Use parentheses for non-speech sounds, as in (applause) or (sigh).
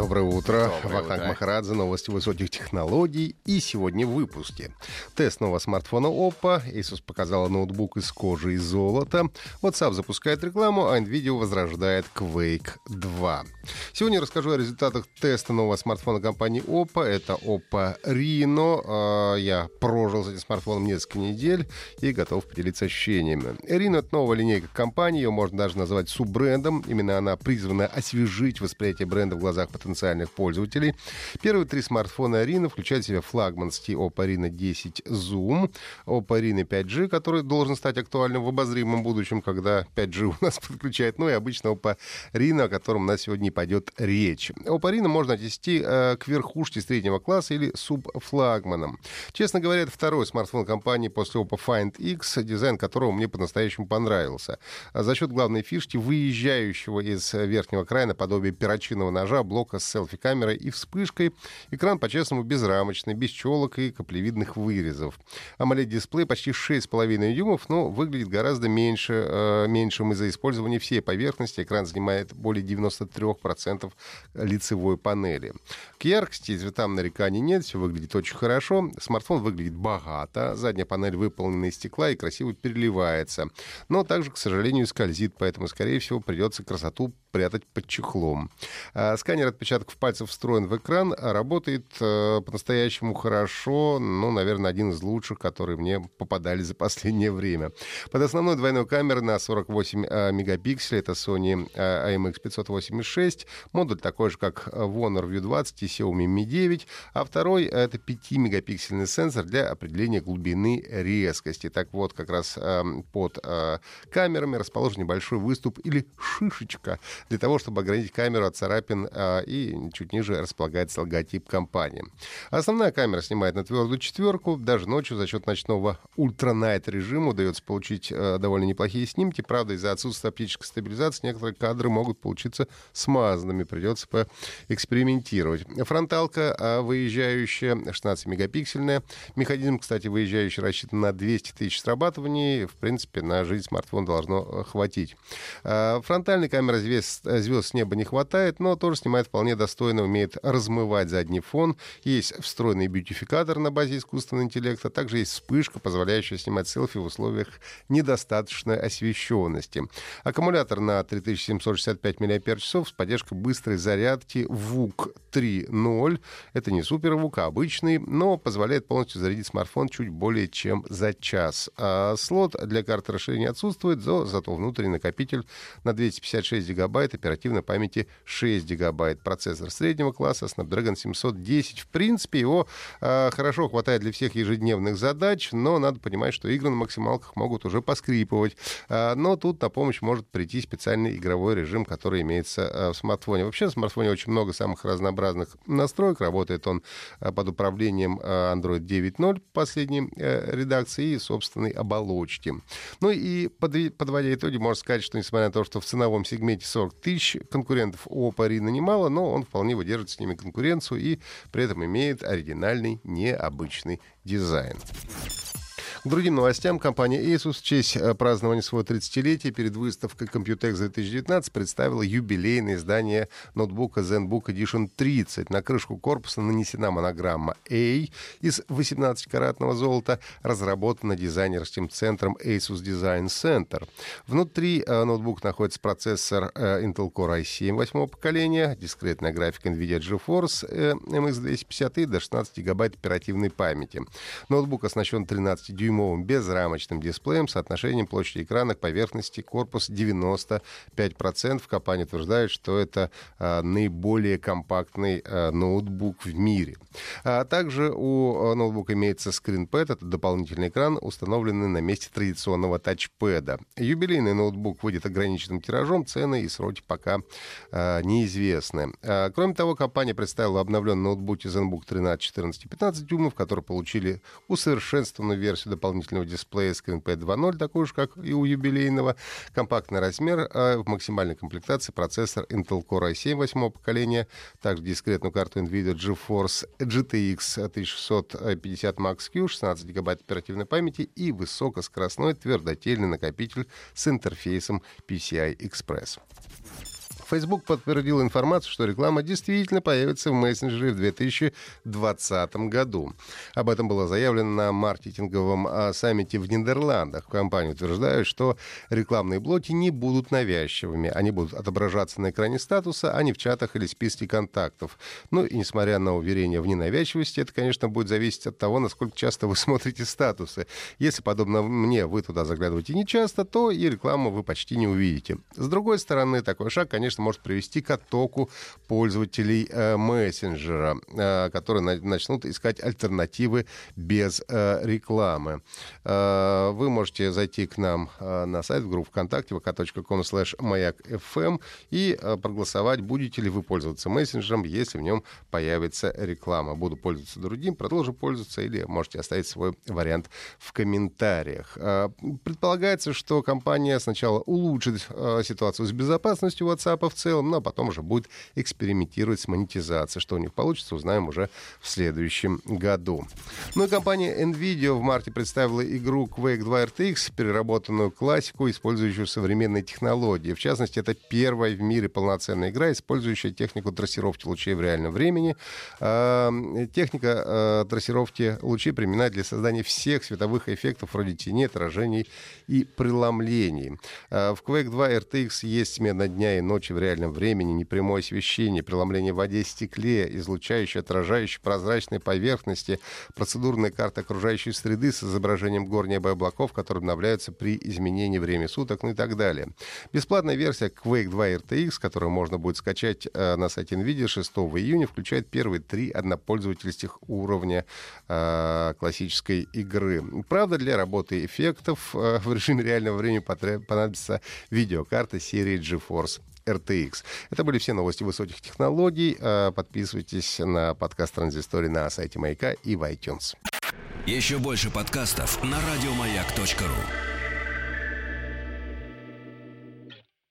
Доброе утро. Доброе Вахтанг утро. Махарадзе, новости высоких технологий. И сегодня в выпуске. Тест нового смартфона Oppo. Asus показала ноутбук из кожи и золота. WhatsApp запускает рекламу, а NVIDIA возрождает Quake 2. Сегодня я расскажу о результатах теста нового смартфона компании Oppo. Это Oppo Reno. А, Я прожил с этим смартфоном несколько недель и готов поделиться ощущениями. Reno — это новая линейка компании. Ее можно даже назвать суббрендом. Именно она призвана освежить восприятие бренда в глазах потенциальных пользователей. Первые три смартфона Reno включают в себя флагманский Oppo Reno 10 Zoom, Oppo Reno 5G, который должен стать актуальным в обозримом будущем, когда 5G у нас (laughs) подключает, ну и обычно Oppo Reno, о котором у нас сегодня пойдет речь. Oppo Reno можно отнести э, к верхушке среднего класса или субфлагманам. Честно говоря, это второй смартфон компании после Oppo Find X, дизайн которого мне по-настоящему понравился. А За счет главной фишки, выезжающего из верхнего края наподобие перочинного ножа, блока с селфи-камерой и вспышкой, экран по-честному безрамочный, без челок и каплевидных вырезов. AMOLED-дисплей почти 6,5 дюймов, но выглядит гораздо меньше, э, меньшим из-за использования всей поверхности. Экран занимает более 93% лицевой панели. К яркости и цветам нареканий нет, все выглядит очень хорошо. Смартфон выглядит богато, задняя панель выполнена из стекла и красиво переливается. Но также, к сожалению, скользит, поэтому, скорее всего, придется красоту прятать под чехлом. А, Сканер отпечатков пальцев встроен в экран, а работает э, по-настоящему хорошо, ну, наверное, один из лучших, которые мне попадали за последнее время. Под основной двойной камерой на 48 э, мегапикселей, это Sony э, IMX586, модуль такой же, как э, в Honor View 20 и Xiaomi Mi 9, а второй — это 5-мегапиксельный сенсор для определения глубины резкости. Так вот, как раз э, под э, камерами расположен небольшой выступ или шишечка для того, чтобы ограничить камеру от царапин а, и чуть ниже располагается логотип компании. Основная камера снимает на твердую четверку. Даже ночью за счет ночного ультранайт режима удается получить э, довольно неплохие снимки. Правда, из-за отсутствия оптической стабилизации некоторые кадры могут получиться смазанными. Придется поэкспериментировать. Фронталка а, выезжающая 16-мегапиксельная. Механизм, кстати, выезжающий рассчитан на 200 тысяч срабатываний. В принципе, на жизнь смартфона должно э, хватить. А, Фронтальной камеры звезд, звезд с неба не хватает, но тоже снимает вполне достойно, умеет размывать задний фон. Есть встроенный бьютификатор на базе искусственного интеллекта. Также есть вспышка, позволяющая снимать селфи в условиях недостаточной освещенности. Аккумулятор на 3765 мАч с поддержкой быстрой зарядки VUC 3.0. Это не супер VUC, а обычный, но позволяет полностью зарядить смартфон чуть более чем за час. А слот для карты расширения отсутствует, зато внутренний накопитель на 256 гигабайт, оперативной памяти 6 гигабайт. Процессор среднего класса Snapdragon 710. В принципе, его э, хорошо хватает для всех ежедневных задач, но надо понимать, что игры на максималках могут уже поскрипывать. А, но тут на помощь может прийти специальный игровой режим, который имеется э, в смартфоне. Вообще в смартфоне очень много самых разнообразных настроек. Работает он э, под управлением э, Android 9.0 последней э, редакции и собственной оболочки. Ну и подви- подводя итоги, можно сказать, что несмотря на то, что в ценовом сегменте 40 тысяч конкурентов у Oppo Reno немало, но он вполне выдерживает с ними конкуренцию и при этом имеет оригинальный, необычный дизайн. К другим новостям компания Asus в честь э, празднования своего 30-летия перед выставкой Computex 2019 представила юбилейное издание ноутбука ZenBook Edition 30. На крышку корпуса нанесена монограмма A из 18-каратного золота, разработана дизайнерским центром Asus Design Center. Внутри э, ноутбука находится процессор э, Intel Core i7 восьмого поколения, дискретная графика NVIDIA GeForce э, MX250 и до 16 гигабайт оперативной памяти. Ноутбук оснащен 13-дюймовым безрамочным дисплеем с соотношением площади экрана к поверхности корпус 95%. Компания утверждает, что это а, наиболее компактный а, ноутбук в мире. А также у а, ноутбука имеется скринпэд, это дополнительный экран, установленный на месте традиционного тачпэда. Юбилейный ноутбук выйдет ограниченным тиражом, цены и сроки пока а, неизвестны. А, кроме того, компания представила обновленный ноутбук ZenBook 13, 14 и 15 дюймов, которые получили усовершенствованную версию дополнительного дисплея ScreenPad 2.0, такой же, как и у юбилейного, компактный размер, а в максимальной комплектации процессор Intel Core i7 восьмого поколения, также дискретную карту NVIDIA GeForce GTX 1650 Max-Q, 16 гигабайт оперативной памяти и высокоскоростной твердотельный накопитель с интерфейсом PCI Express. Facebook подтвердил информацию, что реклама действительно появится в мессенджере в 2020 году. Об этом было заявлено на маркетинговом а, саммите в Нидерландах. Компания утверждает, что рекламные блоки не будут навязчивыми. Они будут отображаться на экране статуса, а не в чатах или списке контактов. Ну и несмотря на уверение в ненавязчивости, это, конечно, будет зависеть от того, насколько часто вы (laughs) смотрите статусы. Если, подобно мне, вы туда заглядываете не часто, то и рекламу вы почти не увидите. С другой стороны, такой шаг, конечно, может привести к оттоку пользователей э, мессенджера, э, которые на, начнут искать альтернативы без э, рекламы. Вы можете зайти к нам на сайт, в группу ВКонтакте, vk.com slash маяк.фм и э, проголосовать, будете ли вы пользоваться мессенджером, если в нем появится реклама. Буду пользоваться другим, продолжу пользоваться или можете оставить свой вариант в комментариях. Предполагается, что компания сначала улучшит ситуацию с безопасностью WhatsApp, в целом, ну а потом уже будет экспериментировать с монетизацией. Что у них получится, узнаем уже в следующем году. Ну и компания NVIDIA в марте представила игру Quake 2 RTX, переработанную классику, использующую современные технологии. В частности, это первая в мире полноценная игра, использующая технику трассировки лучей в реальном времени. А, техника а, трассировки лучей применена для создания всех световых эффектов вроде теней, отражений и преломлений. А, в Quake 2 RTX есть смена дня и ночи в реальном времени, непрямое освещение, преломление в воде, стекле, излучающие, отражающие прозрачные поверхности, процедурная карта окружающей среды с изображением гор, неба и облаков, которые обновляются при изменении времени суток, ну и так далее. Бесплатная версия Quake 2 RTX, которую можно будет скачать э, на сайте NVIDIA 6 июня, включает первые три однопользовательских уровня э, классической игры. Правда, для работы эффектов э, в режиме реального времени понадобится видеокарта серии GeForce RTX. Это были все новости высоких технологий. Э, подписывайтесь на подкаст Транзистории на сайте Маяка и в iTunes. Еще больше подкастов на радиомаяк.ру